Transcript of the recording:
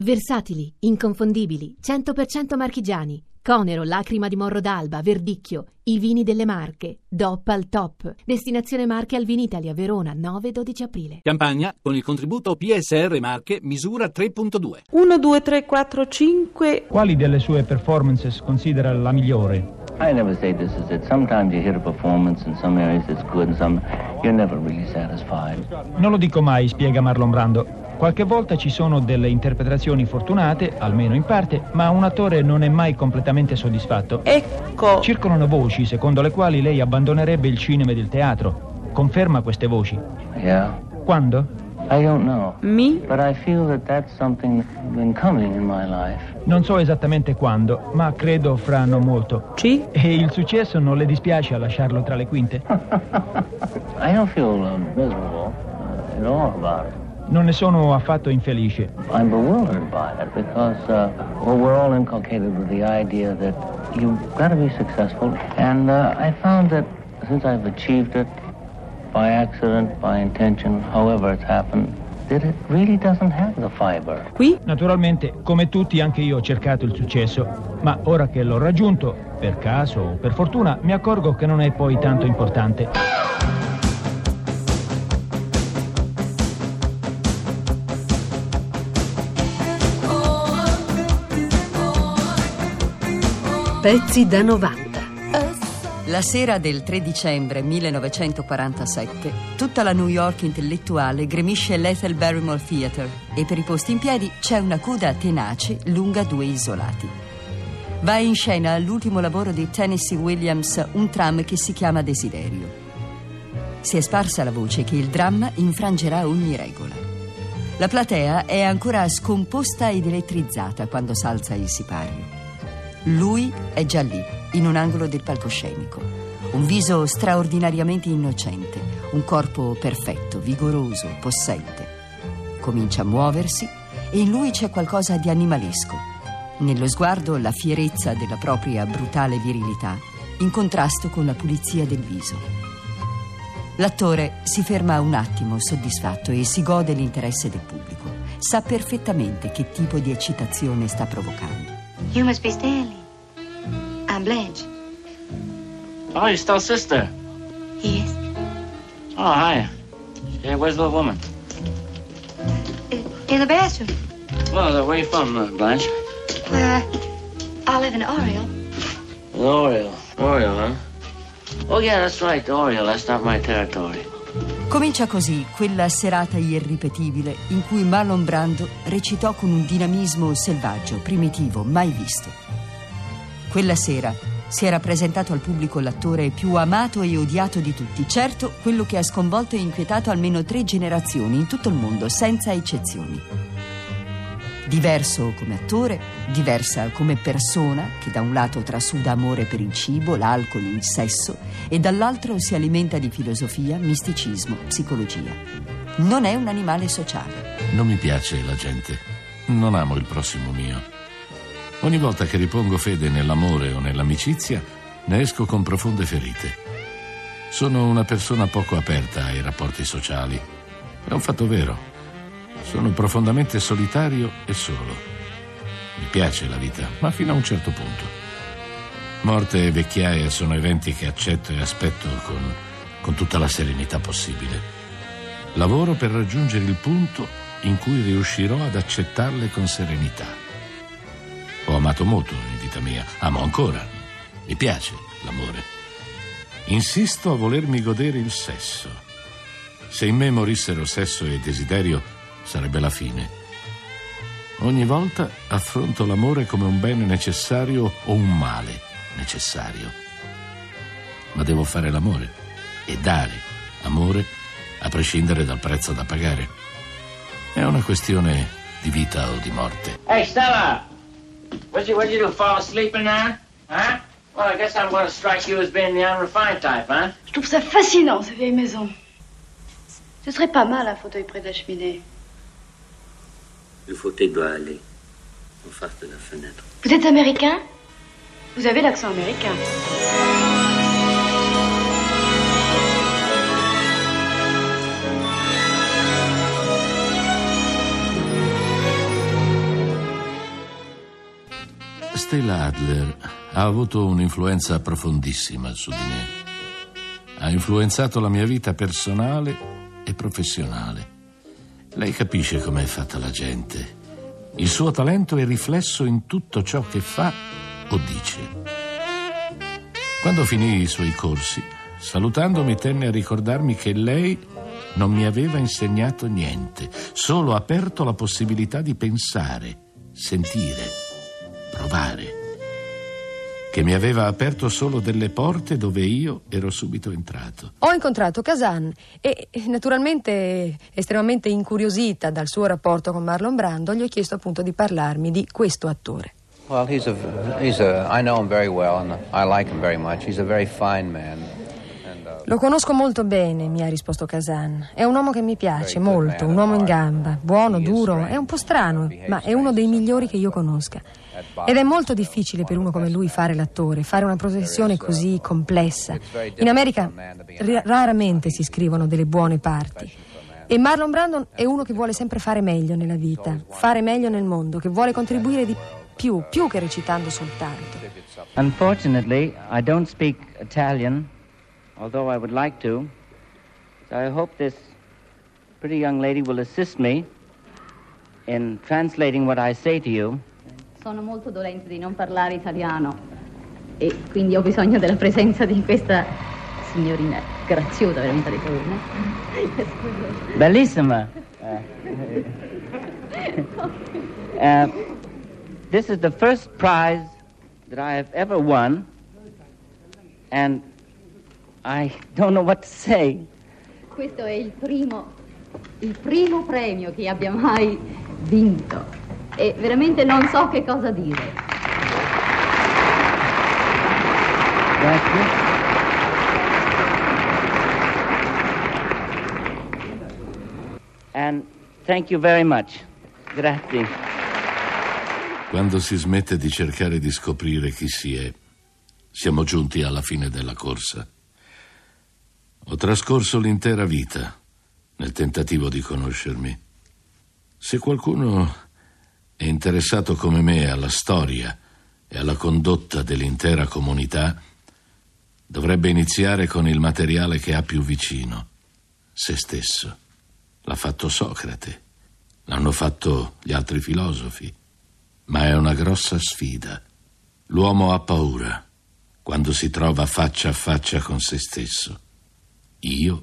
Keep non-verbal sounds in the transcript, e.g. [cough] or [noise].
Versatili, inconfondibili, 100% marchigiani. Conero, Lacrima di Morro d'Alba, Verdicchio, i vini delle Marche, DOP al top. Destinazione Marche al Vinitalia, Verona, 9-12 aprile. Campagna con il contributo PSR Marche misura 3.2. 1, 2, 3, 4, 5. Quali delle sue performances considera la migliore? I never say this is it. Sometimes you hear a performance in some areas it's good and some you're never really satisfied. Non lo dico mai, spiega Marlon Brando. Qualche volta ci sono delle interpretazioni fortunate, almeno in parte, ma un attore non è mai completamente soddisfatto. Ecco. Circolano voci secondo le quali lei abbandonerebbe il cinema ed il teatro. Conferma queste voci. Yeah? Quando? I don't know. Mi? But I feel that that's something that's been coming in my life. Non so esattamente quando, ma credo fra non molto. Ci? E il successo non le dispiace a lasciarlo tra le quinte? [laughs] I don't feel uh, miserable uh, at all about it. Non ne sono affatto infelice. I'm bewildered by it because, uh, well, we're all inculcated with the idea that you've got to be successful. And uh, I found that since I've achieved it by accident, by intention, however it's happened, that it really doesn't have the fiber. Qui? Naturalmente, come tutti, anche io ho cercato il successo, ma ora che l'ho raggiunto, per caso o per fortuna, mi accorgo che non è poi tanto importante. Pezzi da 90. La sera del 3 dicembre 1947, tutta la New York intellettuale gremisce l'Ethel Barrymore Theatre e per i posti in piedi c'è una coda tenace lunga due isolati. Va in scena l'ultimo lavoro di Tennessee Williams, un tram che si chiama Desiderio. Si è sparsa la voce che il dramma infrangerà ogni regola. La platea è ancora scomposta ed elettrizzata quando s'alza il sipario. Lui è già lì, in un angolo del palcoscenico. Un viso straordinariamente innocente, un corpo perfetto, vigoroso, possente. Comincia a muoversi e in lui c'è qualcosa di animalesco. Nello sguardo la fierezza della propria brutale virilità, in contrasto con la pulizia del viso. L'attore si ferma un attimo soddisfatto e si gode l'interesse del pubblico. Sa perfettamente che tipo di eccitazione sta provocando. You must be Stanley. I'm Blanche. Oh, you're still sister. Yes. Oh, hi. Yeah, where's the little woman? In the bathroom. Well, uh, where you from, uh, Blanche? Uh, I live in Oriole. Oriole. Oriole, huh? Oh, yeah, that's right, Oriole. That's not my territory. Comincia così quella serata irripetibile in cui Marlon Brando recitò con un dinamismo selvaggio, primitivo, mai visto. Quella sera si era presentato al pubblico l'attore più amato e odiato di tutti, certo quello che ha sconvolto e inquietato almeno tre generazioni in tutto il mondo, senza eccezioni. Diverso come attore, diversa come persona, che da un lato trasuda amore per il cibo, l'alcol, il sesso, e dall'altro si alimenta di filosofia, misticismo, psicologia. Non è un animale sociale. Non mi piace la gente. Non amo il prossimo mio. Ogni volta che ripongo fede nell'amore o nell'amicizia, ne esco con profonde ferite. Sono una persona poco aperta ai rapporti sociali. È un fatto vero. Sono profondamente solitario e solo. Mi piace la vita, ma fino a un certo punto. Morte e vecchiaia sono eventi che accetto e aspetto con, con tutta la serenità possibile. Lavoro per raggiungere il punto in cui riuscirò ad accettarle con serenità. Ho amato molto in vita mia, amo ancora. Mi piace l'amore. Insisto a volermi godere il sesso. Se in me morissero sesso e desiderio, sarebbe la fine. Ogni volta affronto l'amore come un bene necessario o un male necessario. Ma devo fare l'amore e dare amore a prescindere dal prezzo da pagare. È una questione di vita o di morte. Hey, Stella! What'd you, what'd you do, fall asleep in there? Huh? Well, I guess I'm going to strike you as being the unrefined type, huh? Je trouve ça fascinant, ces vieilles maisons. Ce serait pas mal un fauteuil près de la cheminée. Le fauteuil doit aller en face de la fenêtre. Vous êtes américain Vous avez l'accent américain. Stella Adler ha avuto un'influenza profondissima su di me. Ha influenzato la mia vita personale e professionale. Lei capisce com'è fatta la gente. Il suo talento è riflesso in tutto ciò che fa o dice. Quando finì i suoi corsi, salutandomi tenne a ricordarmi che lei non mi aveva insegnato niente, solo aperto la possibilità di pensare, sentire, provare. Che mi aveva aperto solo delle porte dove io ero subito entrato. Ho incontrato Kazan e naturalmente estremamente incuriosita dal suo rapporto con Marlon Brando, gli ho chiesto appunto di parlarmi di questo attore. Well, he's a, he's a, I know him very well and I like him very much. He's a very fine man. Lo conosco molto bene, mi ha risposto Kazan. È un uomo che mi piace molto, un uomo in gamba, buono, duro, è un po' strano, ma è uno dei migliori che io conosca. Ed è molto difficile per uno come lui fare l'attore, fare una professione così complessa. In America r- raramente si scrivono delle buone parti. E Marlon Brandon è uno che vuole sempre fare meglio nella vita, fare meglio nel mondo, che vuole contribuire di più, più che recitando soltanto. Unfortunately, I don't speak Italian. Although I would like to. So I hope this pretty young lady will assist me in translating what I say to you. Sono molto dolente di non parlare italiano e quindi ho bisogno della presenza di questa signorina graziosa, veramente detto bene. Bellissima. Uh, [laughs] uh, this is the first prize that I have ever won, and I don't know what to say. Questo è il primo, il primo premio che abbia mai vinto e veramente non so che cosa dire. Grazie. And thank you very much. Grazie. Quando si smette di cercare di scoprire chi si è, siamo giunti alla fine della corsa. Ho trascorso l'intera vita nel tentativo di conoscermi. Se qualcuno è interessato come me alla storia e alla condotta dell'intera comunità, dovrebbe iniziare con il materiale che ha più vicino, se stesso. L'ha fatto Socrate, l'hanno fatto gli altri filosofi, ma è una grossa sfida. L'uomo ha paura quando si trova faccia a faccia con se stesso. Io